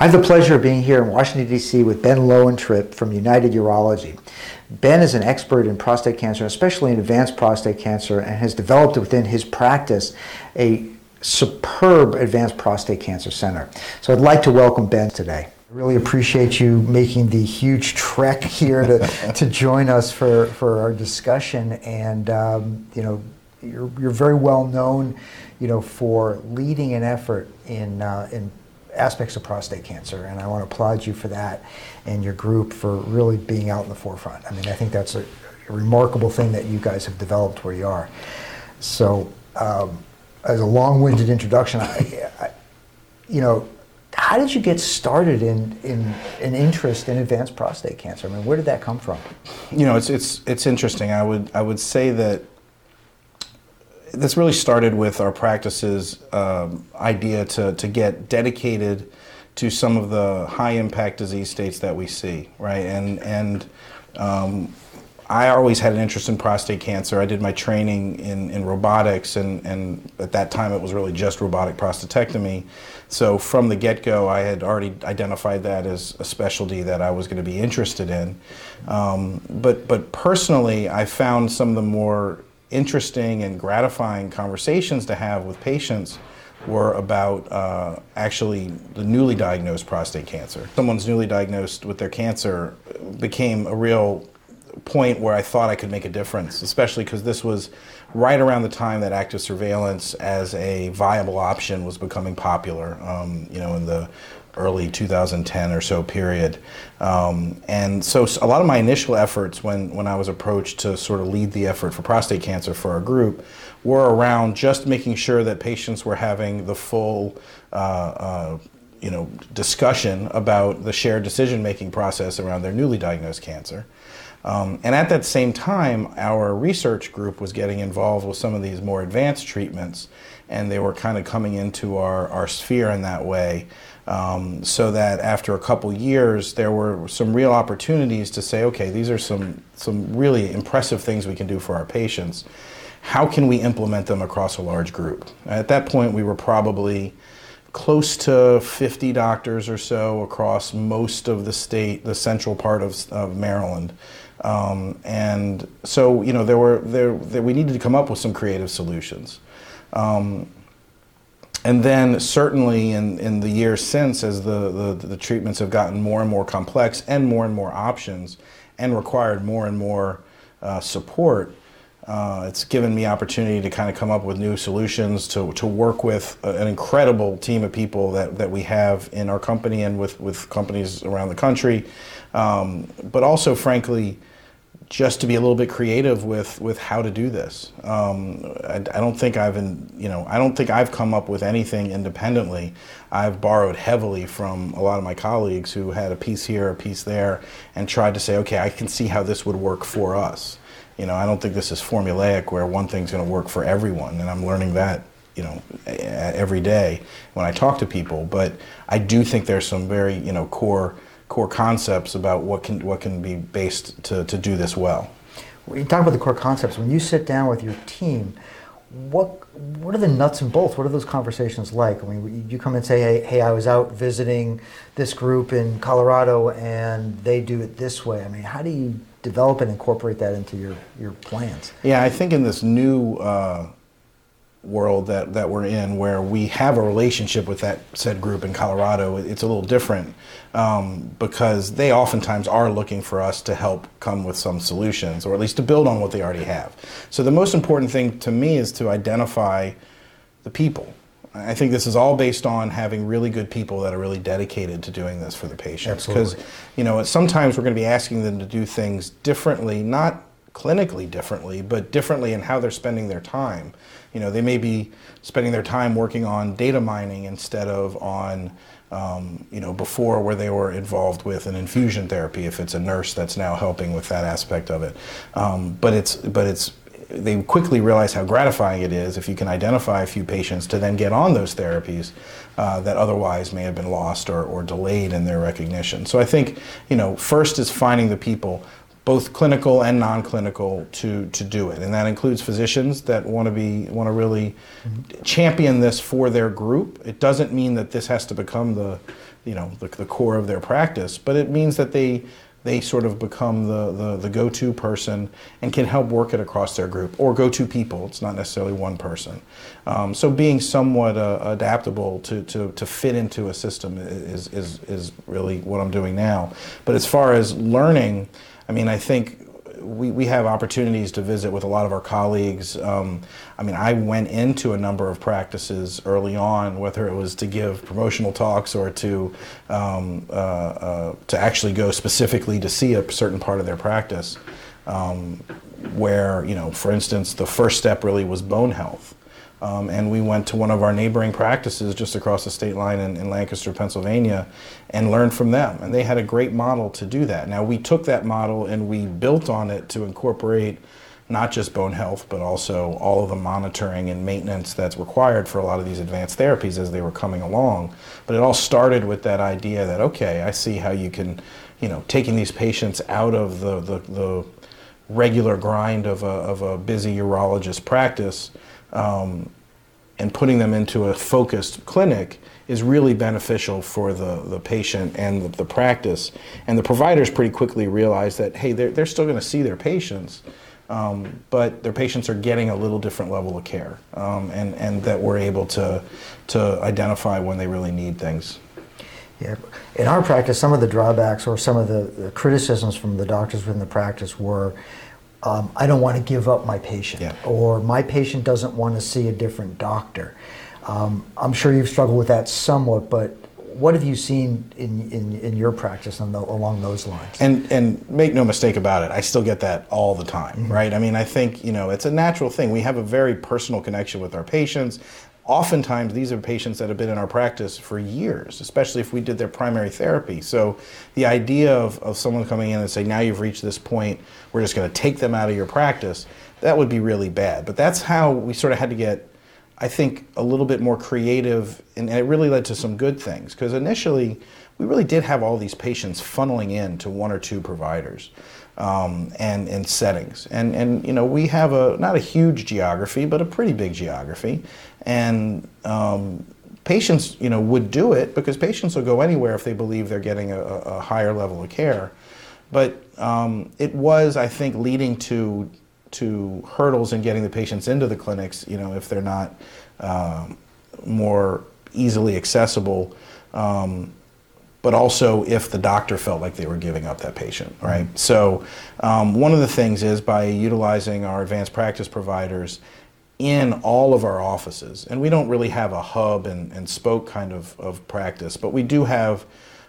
I have the pleasure of being here in Washington, D.C. with Ben Lowentritt from United Urology. Ben is an expert in prostate cancer, especially in advanced prostate cancer, and has developed within his practice a superb advanced prostate cancer center. So I'd like to welcome Ben today. I really appreciate you making the huge trek here to, to join us for, for our discussion. And, um, you know, you're, you're very well known, you know, for leading an effort in, uh, in aspects of prostate cancer, and I want to applaud you for that and your group for really being out in the forefront. I mean, I think that's a, a remarkable thing that you guys have developed where you are. So, um, as a long-winded introduction, I, I, you know, how did you get started in, in an interest in advanced prostate cancer? I mean, where did that come from? You know, it's it's it's interesting. I would I would say that this really started with our practices um, idea to, to get dedicated to some of the high impact disease states that we see, right? And, and um, I always had an interest in prostate cancer. I did my training in, in robotics, and, and at that time it was really just robotic prostatectomy. So from the get go, I had already identified that as a specialty that I was going to be interested in. Um, but, but personally, I found some of the more interesting and gratifying conversations to have with patients were about uh, actually the newly diagnosed prostate cancer. Someone's newly diagnosed with their cancer became a real point where I thought I could make a difference, especially because this was right around the time that active surveillance as a viable option was becoming popular. Um, you know, in the early 2010 or so period. Um, and so a lot of my initial efforts when, when I was approached to sort of lead the effort for prostate cancer for our group were around just making sure that patients were having the full uh, uh, you know, discussion about the shared decision making process around their newly diagnosed cancer. Um, and at that same time, our research group was getting involved with some of these more advanced treatments, and they were kind of coming into our, our sphere in that way. Um, so that after a couple years, there were some real opportunities to say, okay, these are some, some really impressive things we can do for our patients. How can we implement them across a large group? At that point, we were probably close to 50 doctors or so across most of the state, the central part of, of Maryland. Um, and so, you know, there were there, there, we needed to come up with some creative solutions. Um, and then certainly in, in the years since, as the, the, the, treatments have gotten more and more complex and more and more options and required more and more uh, support, uh, it's given me opportunity to kind of come up with new solutions to, to work with an incredible team of people that, that we have in our company and with, with companies around the country. Um, but also, frankly, just to be a little bit creative with with how to do this. Um, I, I, don't think I've in, you know I don't think I've come up with anything independently. I've borrowed heavily from a lot of my colleagues who had a piece here, a piece there, and tried to say, okay, I can see how this would work for us. You know, I don't think this is formulaic where one thing's going to work for everyone, and I'm learning that you know every day when I talk to people. But I do think there's some very you know core core concepts about what can what can be based to, to do this well. When you talk about the core concepts, when you sit down with your team, what what are the nuts and bolts? What are those conversations like? I mean, you come and say, "Hey, hey, I was out visiting this group in Colorado, and they do it this way." I mean, how do you develop and incorporate that into your your plans? Yeah, I think in this new uh, world that, that we're in where we have a relationship with that said group in Colorado, it's a little different um, because they oftentimes are looking for us to help come with some solutions or at least to build on what they already have. So the most important thing to me is to identify the people. I think this is all based on having really good people that are really dedicated to doing this for the patients. Because, you know, sometimes we're going to be asking them to do things differently, not clinically differently, but differently in how they're spending their time. You know, they may be spending their time working on data mining instead of on, um, you know, before where they were involved with an infusion therapy. If it's a nurse that's now helping with that aspect of it, um, but it's but it's they quickly realize how gratifying it is if you can identify a few patients to then get on those therapies uh, that otherwise may have been lost or, or delayed in their recognition. So I think, you know, first is finding the people both clinical and non-clinical to, to do it. And that includes physicians that want to be want to really mm-hmm. champion this for their group. It doesn't mean that this has to become the you know the, the core of their practice, but it means that they they sort of become the, the, the go-to person and can help work it across their group or go-to people. It's not necessarily one person. Um, so being somewhat uh, adaptable to, to, to fit into a system is, is, is really what I'm doing now. But as far as learning, I mean, I think we, we have opportunities to visit with a lot of our colleagues. Um, I mean, I went into a number of practices early on, whether it was to give promotional talks or to um, uh, uh, to actually go specifically to see a certain part of their practice, um, where you know, for instance, the first step really was bone health. Um, and we went to one of our neighboring practices just across the state line in, in, Lancaster, Pennsylvania, and learned from them. And they had a great model to do that. Now, we took that model and we built on it to incorporate not just bone health, but also all of the monitoring and maintenance that's required for a lot of these advanced therapies as they were coming along. But it all started with that idea that, okay, I see how you can, you know, taking these patients out of the, the, the regular grind of a, of a busy urologist practice um, and putting them into a focused clinic is really beneficial for the, the patient and the, the practice. And the providers pretty quickly realize that, hey, they're, they're still going to see their patients, um, but their patients are getting a little different level of care, um, and, and that we're able to, to identify when they really need things. Yeah. In our practice, some of the drawbacks or some of the, the criticisms from the doctors within the practice were um, I don't want to give up my patient, yeah. or my patient doesn't want to see a different doctor. Um, I'm sure you've struggled with that somewhat, but what have you seen in, in, in your practice the, along those lines? And and make no mistake about it, I still get that all the time, mm-hmm. right? I mean, I think you know it's a natural thing. We have a very personal connection with our patients oftentimes these are patients that have been in our practice for years, especially if we did their primary therapy. So the idea of, of someone coming in and saying, now you've reached this point, we're just going to take them out of your practice, that would be really bad. But that's how we sort of had to get, I think, a little bit more creative, and it really led to some good things. Because initially, we really did have all these patients funneling in to one or two providers um, and, and settings. And, and, you know, we have a, not a huge geography, but a pretty big geography. And um, patients, you know, would do it because patients will go anywhere if they believe they're getting a, a higher level of care. But um, it was, I think, leading to to hurdles in getting the patients into the clinics. You know, if they're not um, more easily accessible. Um, but also if the doctor felt like they were giving up that patient, right? Mm-hmm. So, um, one of the things is by utilizing our advanced practice providers in all of our offices, and we don't really have a hub and, and spoke kind of, of practice, but we do have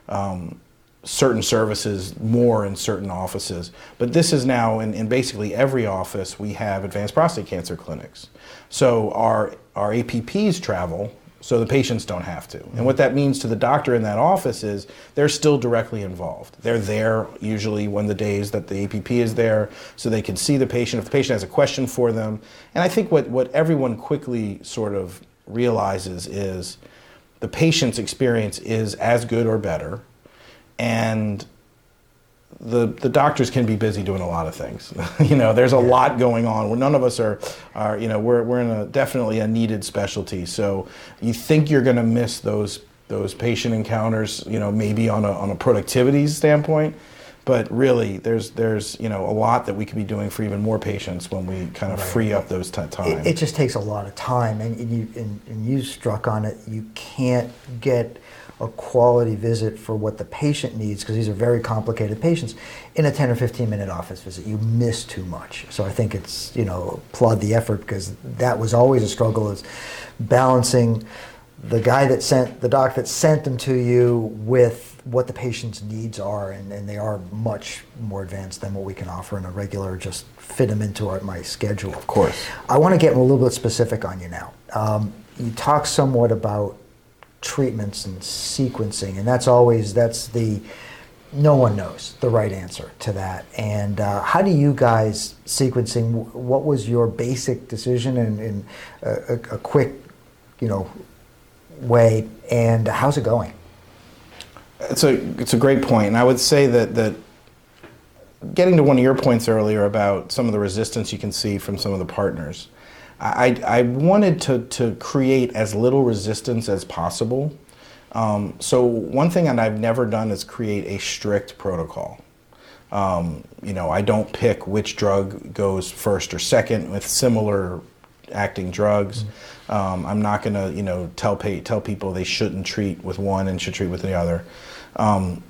um, certain services more in certain offices. But this is now in, in basically every office, we have advanced prostate cancer clinics. So, our, our APPs travel so the patients don't have to. And what mm-hmm. that means to the doctor in that office is they're still directly involved. They're there usually when the days that the APP is there so they can see the patient if the patient has a question for them. And I think what, what everyone quickly sort of realizes is the patient's experience is as good or better. And the, the doctors can be busy doing a lot of things. you know, there's a lot going on. Where none of us are, are you know, we're, we're in a definitely a needed specialty. So you think you're going to miss those those patient encounters, you know, maybe on a on a productivity standpoint, but really there's there's you know a lot that we could be doing for even more patients when we kind of right. free up those t- time. It, it, just takes a lot of time, and, and you and, and you struck on it. You can't get a quality visit for what the patient needs, because these are very complicated patients, in a 10 or 15 minute office visit. You miss too much. So I think it's, you know, applaud the effort because that was always a struggle is balancing the guy that sent, the doc that sent them to you with what the patient's needs are, and, and they are much more advanced than what we can offer in a regular, just fit them into our, my schedule. Of course. I want to get a little bit specific on you now. Um, you talk somewhat about treatments and sequencing, and that's always that's the no one knows the right answer to that. And uh, how do you guys sequencing? What was your basic decision in, in a, a, quick, you know, way? And how's it going? It's a it's a great point, and I would say that that getting to one of your points earlier about some of the resistance you can see from some of the partners. I, I wanted to, to create as little resistance as possible Um, so one thing that I've never done is create a strict protocol. Um, you know, I don't pick which drug goes first or second with similar acting drugs. Mm-hmm. Um, I'm not going to, you know, tell pay, tell people they shouldn't treat with one and should treat with the other. Um,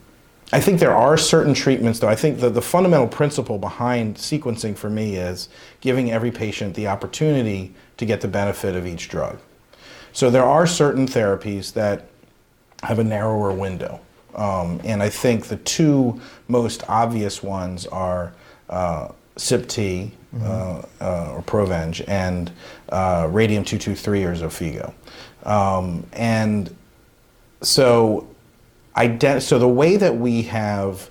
I think there are certain treatments, though. I think the, the fundamental principle behind sequencing for me is giving every patient the opportunity to get the benefit of each drug. So there are certain therapies that have a narrower window. Um, and I think the two most obvious ones are uh, sip-T mm-hmm. uh, uh, or Provenge and uh, radium 223 or Xofigo. Um, and so, ident- so the way that we have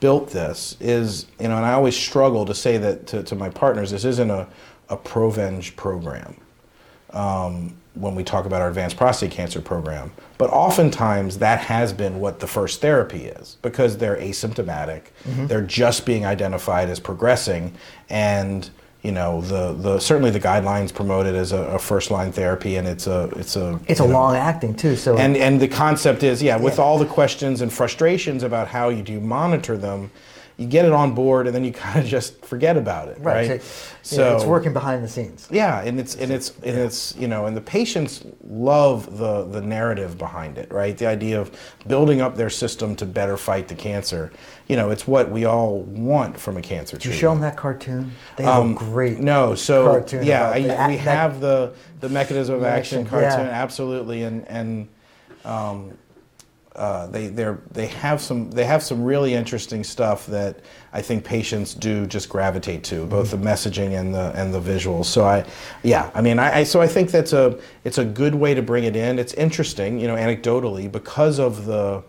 built this is, you know, and I always struggle to say that to, to my partners, this isn't a, a Provenge program. Um, when we talk about our advanced prostate cancer program. But oftentimes that has been what the first therapy is because they're asymptomatic, mm-hmm. they're just being identified as progressing, and you know the, the certainly the guidelines promote it as a, a first line therapy and it's a it's a it's a know, long acting too so and and the concept is yeah with yeah. all the questions and frustrations about how you do monitor them you get it on board and then you kind of just forget about it right, right? So, so yeah, it's working behind the scenes. Yeah and it's and it's and it's you know and the patients love the the narrative behind it right? The idea of building up their system to better fight the cancer. You know it's what we all want from a cancer Did you show them that cartoon? They have um, a great no so cartoon yeah I, the, we have the the mechanism of action, action cartoon yeah. absolutely and and um, uh, they they have some they have some really interesting stuff that I think patients do just gravitate to both the messaging and the and the visuals. So I, yeah, I mean I, I, so I think that's a it's a good way to bring it in. It's interesting, you know, anecdotally because of the,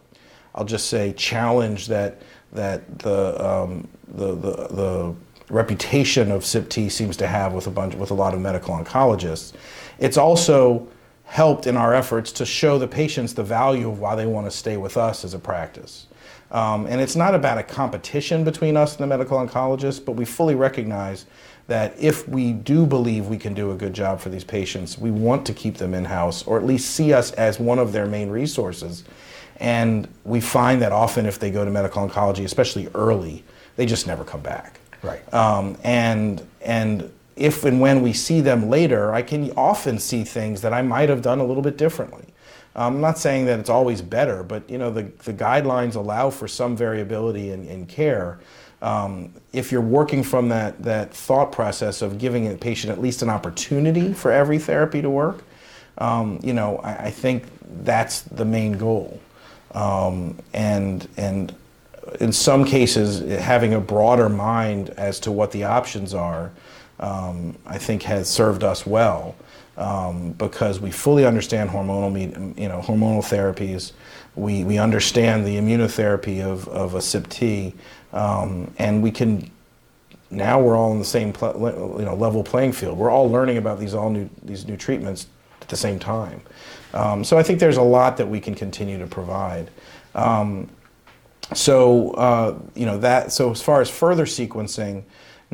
I'll just say challenge that that the um, the, the the reputation of sip-T seems to have with a bunch with a lot of medical oncologists. It's also helped in our efforts to show the patients the value of why they want to stay with us as a practice. Um, and it's not about a competition between us and the medical oncologist, but we fully recognize that if we do believe we can do a good job for these patients, we want to keep them in house or at least see us as one of their main resources. And we find that often if they go to medical oncology, especially early, they just never come back. Right. Um, and and if and when we see them later, I can often see things that I might have done a little bit differently. I'm not saying that it's always better, but you know the, the guidelines allow for some variability in, in care. Um, if you're working from that, that thought process of giving a patient at least an opportunity for every therapy to work, um, you know, I, I, think that's the main goal. Um, and, and in some cases, having a broader mind as to what the options are um, I think has served us well um, because we fully understand hormonal, you know, hormonal therapies. We, we understand the immunotherapy of, of a sip-T, um, and we can now we're all in the same pl- you know level playing field. We're all learning about these all new these new treatments at the same time. Um, so I think there's a lot that we can continue to provide. Um, so uh, you know that. So as far as further sequencing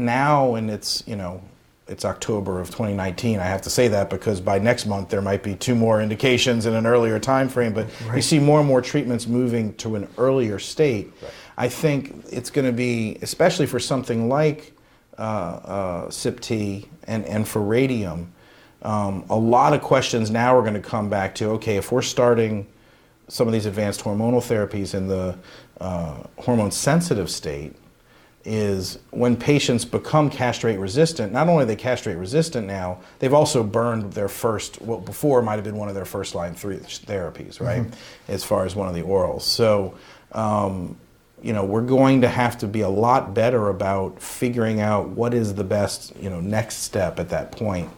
now and it's you know it's October of 2019. I have to say that because by next month there might be two more indications in an earlier time frame. But right. you see more and more treatments moving to an earlier state. Right. I think it's going to be, especially for something like uh, uh, and, and for radium, um, a lot of questions now are going to come back to okay, if we're starting some of these advanced hormonal therapies in the uh, hormone sensitive state, is when patients become castrate resistant, not only are they castrate resistant now, they've also burned their first, what before might have been one of their first line three therapies, right? Mm-hmm. As far as one of the orals. So, um, you know, we're going to have to be a lot better about figuring out what is the best, you know, next step at that point.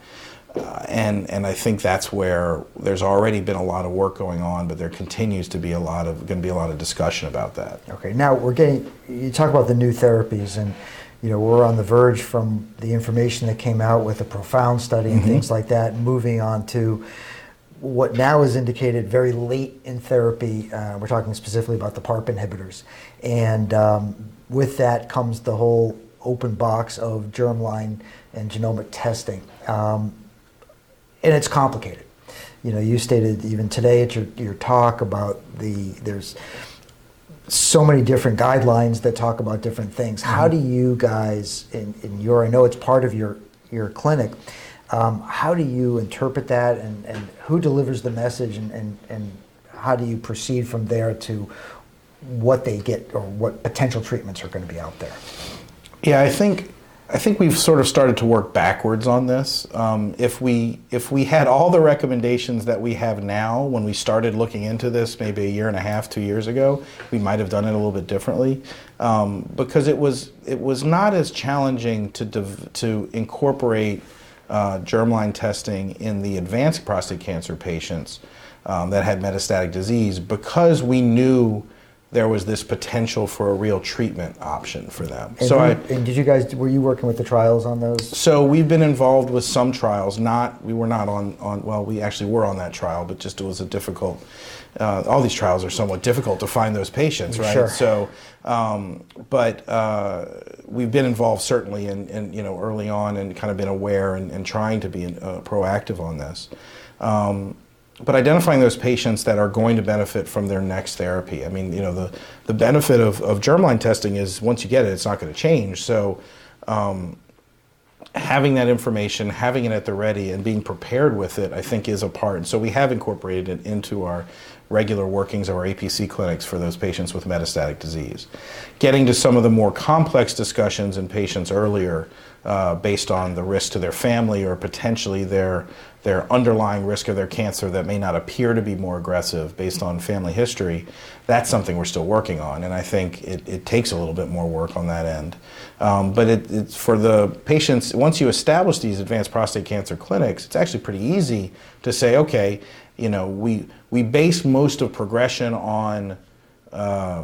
Uh, and and I think that's where there's already been a lot of work going on, but there continues to be a lot of going to be a lot of discussion about that. Okay, now we're getting you talk about the new therapies, and you know we're on the verge from the information that came out with the PROfound study and mm-hmm. things like that, moving on to what now is indicated very late in therapy. Uh, we're talking specifically about the PARP inhibitors, and um, with that comes the whole open box of germline and genomic testing. Um, and it's complicated. you know, you stated even today at your, your talk about the there's so many different guidelines that talk about different things. How do you guys in, in your I know it's part of your your clinic. Um, how do you interpret that and, and who delivers the message and, and, and how do you proceed from there to what they get or what potential treatments are going to be out there? Yeah, I think I think we've sort of started to work backwards on this. Um, if we if we had all the recommendations that we have now when we started looking into this, maybe a year and a half, two years ago, we might have done it a little bit differently, um, because it was it was not as challenging to dev- to incorporate uh, germline testing in the advanced prostate cancer patients um, that had metastatic disease because we knew there was this potential for a real treatment option for them. And, so I, and did you guys were you working with the trials on those? so we've been involved with some trials. Not we were not on on well we actually were on that trial, but just it was a difficult. Uh, all these trials are somewhat difficult to find those patients, right? Sure. So, um, but uh, we've been involved certainly, in, in you know early on, and kind of been aware and, and trying to be uh, proactive on this. Um, but identifying those patients that are going to benefit from their next therapy. I mean, you know, the, the benefit of, of germline testing is once you get it, it's not going to change. So, um, having that information, having it at the ready, and being prepared with it, I think is a part. And so we have incorporated it into our regular workings of our APC clinics for those patients with metastatic disease. Getting to some of the more complex discussions in patients earlier, uh, based on the risk to their family or potentially their underlying risk of their cancer that may not appear to be more aggressive based on family history, that's something we're still working on. And I think it, takes a little bit more work on that end. Um, but it, it's for the patients, once you establish these advanced prostate cancer clinics, it's actually pretty easy to say, okay, you know, we, we base most of progression on uh,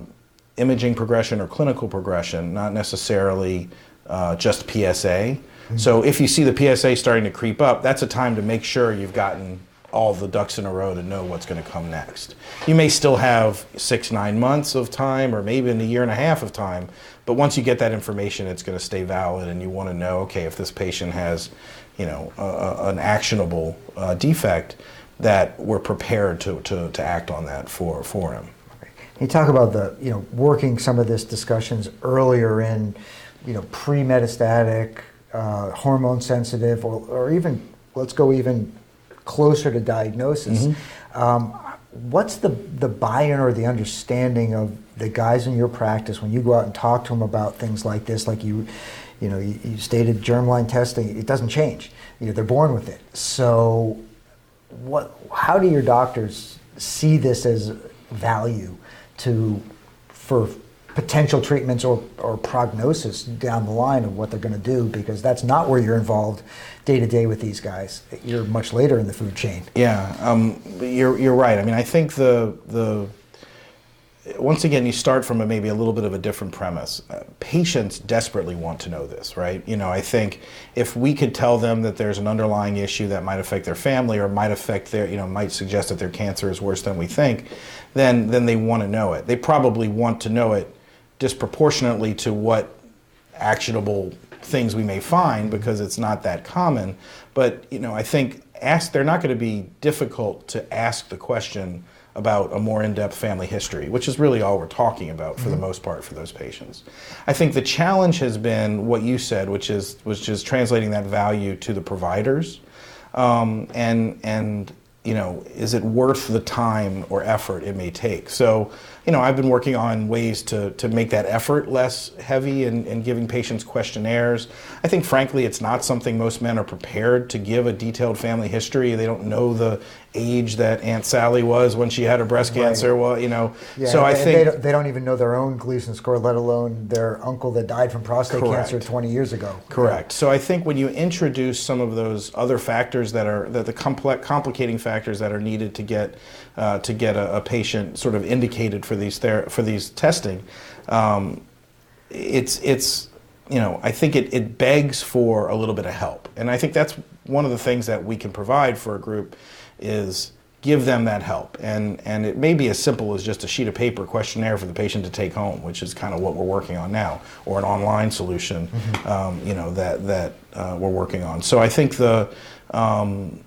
imaging progression or clinical progression, not necessarily uh, just PSA. So if you see the PSA starting to creep up, that's a time to make sure you've gotten all the ducks in a row to know what's going to come next. You may still have six, nine months of time, or maybe in a year and a half of time, but once you get that information, it's going to stay valid, and you want to know, okay, if this patient has, you know, a, a- an actionable uh, defect, that we're prepared to, to, to act on that for, for him. You talk about the, you know, working some of this discussions earlier in, you know, pre-metastatic, uh, hormone sensitive, or, or even, let's go even closer to diagnosis. Um, what's the, the buy-in or the understanding of the guys in your practice when you go out and talk to them about things like this, like you, you know, you, you stated germline testing, it doesn't change. You know, they're born with it. So what how do your doctors see this as value to for potential treatments or, or prognosis down the line of what they're going to do? Because that's not where you're involved day to day with these guys. You're much later in the food chain. Yeah, um, you're, you're right. I mean, I think the, the once again, you start from a, maybe a little bit of a different premise. Uh, patients desperately want to know this, right? You know, I think if we could tell them that there's an underlying issue that might affect their family or might affect their, you know, might suggest that their cancer is worse than we think, then then they want to know it. They probably want to know it disproportionately to what actionable things we may find because it's not that common. But you know, I think ask they're not going to be difficult to ask the question about a more in-depth family history, which is really all we're talking about for the most part for those patients. I think the challenge has been what you said, which is which is translating that value to the providers, um, and and you know, is it worth the time or effort it may take? So, you know, I've been working on ways to, to make that effort less heavy and, and giving patients questionnaires. I think, frankly, it's not something most men are prepared to give a detailed family history. They don't know the age that Aunt Sally was when she had her breast Right. cancer. Well, you know, yeah so I think they don't, they don't even know their own Gleason score let alone their uncle that died from prostate Correct. cancer 20 years ago Correct. So I think when you introduce some of those other factors that are that the complex, complicating factors that are needed to get uh, to get a, a patient sort of indicated for these ther- for these testing, um, it's it's you know I think it, it begs for a little bit of help, and I think that's one of the things that we can provide for a group is give them that help. And and it may be as simple as just a sheet of paper questionnaire for the patient to take home which is kind of what we're working on now or an online solution um, you know that that uh, we're working on. So I think the um,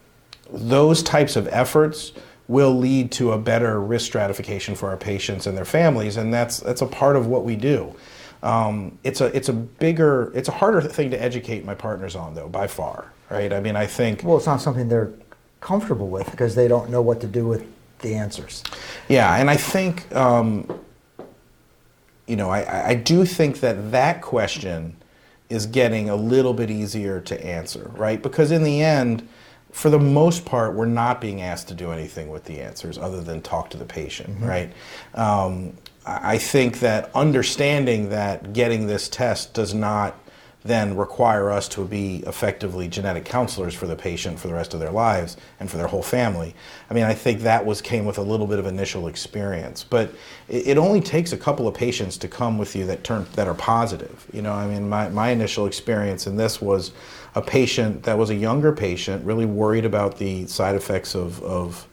those types of efforts will lead to a better risk stratification for our patients and their families, and that's that's a part of what we do. Um, it's a it's a bigger it's a harder thing to educate my partners on though by far, right? I mean, I think Well, it's not something they're comfortable with because they don't know what to do with the answers. Yeah, and I think, um, you know, I, I do think that that question is getting a little bit easier to answer, right? Because in the end, for the most part, we're not being asked to do anything with the answers other than talk to the patient, right? Um, I I think that understanding that getting this test does not then require us to be effectively genetic counselors for the patient for the rest of their lives and for their whole family. I mean, I think that was came with a little bit of initial experience, but it, it only takes a couple of patients to come with you that turn that are positive. You know, I mean, my, my initial experience in this was a patient that was a younger patient, really worried about the side effects of, of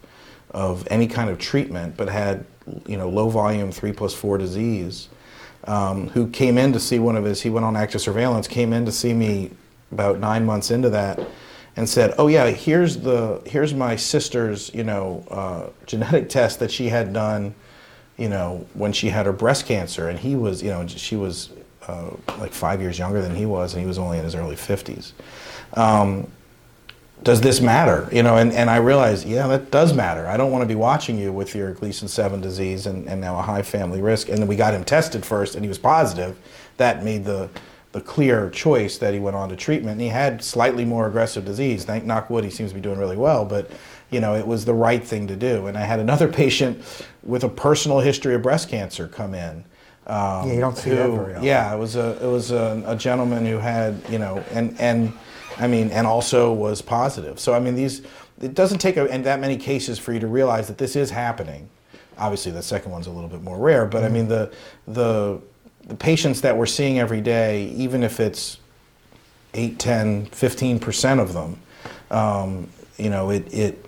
of any kind of treatment, but had you know low volume three plus four disease um, who came in to see one of his, he went on active surveillance, came in to see me about nine months into that and said, oh yeah, here's the, here's my sister's, you know, uh, genetic test that she had done, you know, when she had her breast cancer. And he was, you know, she was uh, like five years younger than he was, and he was only in his early 50s. Um, does this matter? You know, and, and I realized, yeah, that does matter. I don't want to be watching you with your Gleason 7 disease and, and now a high family risk. And then we got him tested first and he was positive. That made the, the clear choice that he went on to treatment. And he had slightly more aggressive disease. Thank knockwood, he seems to be doing really well. But, you know, it was the right thing to do. And I had another patient with a personal history of breast cancer come in. Um, yeah, you don't see who, that very often. Yeah, it was a it was a, a gentleman who had you know and and I mean, and also was positive. So I mean, these it doesn't take a, in that many cases for you to realize that this is happening. Obviously, the second one's a little bit more rare, but mm-hmm. I mean the the the patients that we're seeing every day, even if it's 8, 10, 15 percent of them, um, you know, it, it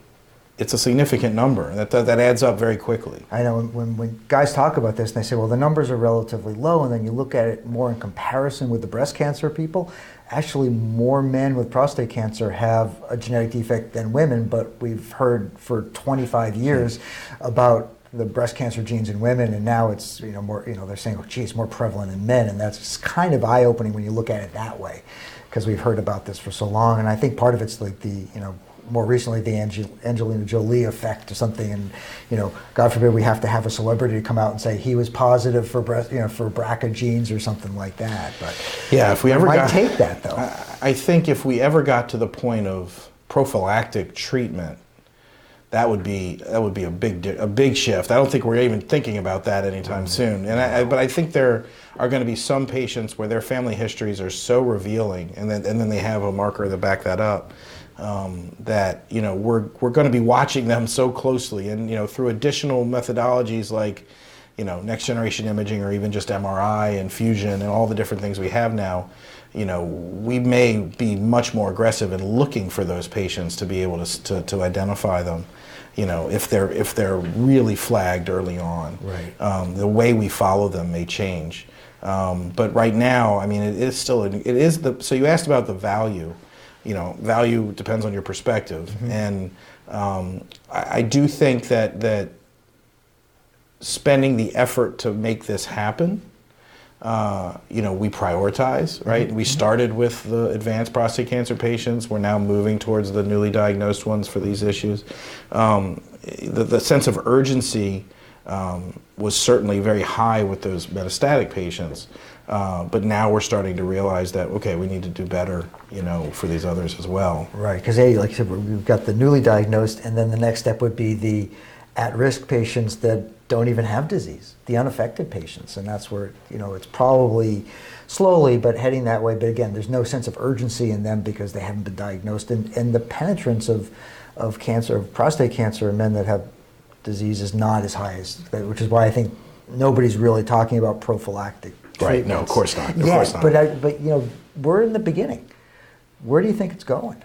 it's a significant number. That, that, that adds up very quickly. I know when, when guys talk about this and they say, well, the numbers are relatively low, and then you look at it more in comparison with the breast cancer people, actually more men with prostate cancer have a genetic defect than women, but we've heard for 25 hmm. years about the breast cancer genes in women, and now it's you know more you know they're saying oh gee it's more prevalent in men, and that's kind of eye opening when you look at it that way, because we've heard about this for so long, and I think part of it's like the you know more recently the Angel- Angelina Jolie effect or something, and you know, God forbid we have to have a celebrity to come out and say he was positive for breast, you know, for BRCA genes or something like that. But yeah, if we ever might got, take that though, I, I think if we ever got to the point of prophylactic treatment, that would be that would be a big a big shift. I don't think we're even thinking about that anytime mm. soon. And I, but I think there are going to be some patients where their family histories are so revealing, and then and then they have a marker to back that up um, that you know we're we're going to be watching them so closely, and you know through additional methodologies like you know next generation imaging or even just MRI and fusion and all the different things we have now. You know, we may be much more aggressive in looking for those patients to be able to, to, to identify them you know, if they're if they're really flagged early on. Right. Um, the way we follow them may change. Um, but right now, I mean, it is still it is the. So you asked about the value you know, value depends on your perspective, mm-hmm. and um, I, I, do think that that spending the effort to make this happen, uh, you know, we prioritize, right? Mm-hmm. We started with the advanced prostate cancer patients. We're now moving towards the newly diagnosed ones for these issues. Um, the, the sense of urgency um, was certainly very high with those metastatic patients. Uh, but now we're starting to realize that okay, we need to do better, you know, for these others as well. Right, because hey, like I said, we've got the newly diagnosed, and then the next step would be the at-risk patients that don't even have disease, the unaffected patients, and that's where you know it's probably slowly but heading that way. But again, there's no sense of urgency in them because they haven't been diagnosed, and and the penetrance of of cancer, of prostate cancer in men that have disease is not as high as, which is why I think nobody's really talking about prophylactic Right. No, of course not. Of yeah, course not. But, I, but, you know, we're in the beginning. Where do you think it's going?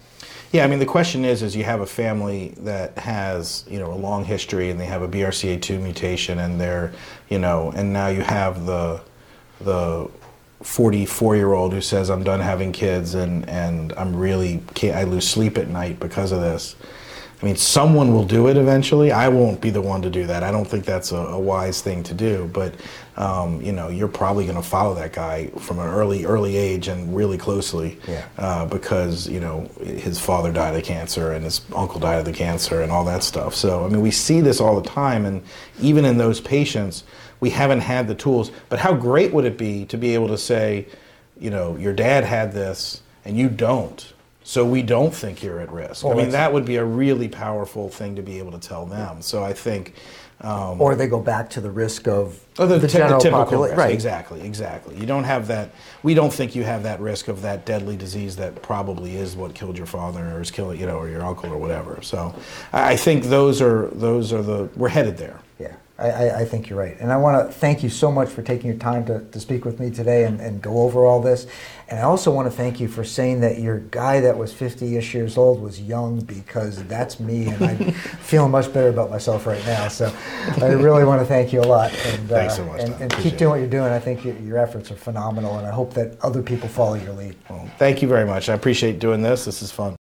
Yeah, I mean, the question is, is you have a family that has, you know, a long history and they have a BRCA2 mutation and they're, you know, and now you have the, the 44 year old who says, I'm done having kids and, and I'm really, can't, I lose sleep at night because of this. I mean, someone will do it eventually. I won't be the one to do that. I don't think that's a, a wise thing to do. But um, you know, you're probably going to follow that guy from an early, early age and really closely, Yeah. uh, because you know his father died of cancer and his uncle died of the cancer and all that stuff. So I mean, we see this all the time, and even in those patients, we haven't had the tools. But how great would it be to be able to say, you know, your dad had this and you don't. So we don't think you're at risk. Well, I mean, that would be a really powerful thing to be able to tell them. So I think, um, Or they go back to the risk of oh, the, the the general typical population. risk. Right. Exactly, exactly. You don't have that. We don't think you have that risk of that deadly disease that probably is what killed your father or is killing, you know, or your uncle or whatever. So I think those are those are the we're headed there. I, I, I think you're right. And I want to thank you so much for taking your time to, to speak with me today and, and go over all this. And I also want to thank you for saying that your guy that was 50 ish years old was young because that's me and I'm feeling much better about myself right now. So I really want to thank you a lot. And, uh, Thanks so much, And, and keep doing what you're doing. I think your, your efforts are phenomenal and I hope that other people follow your lead. Well, thank you very much. I appreciate doing this. This is fun.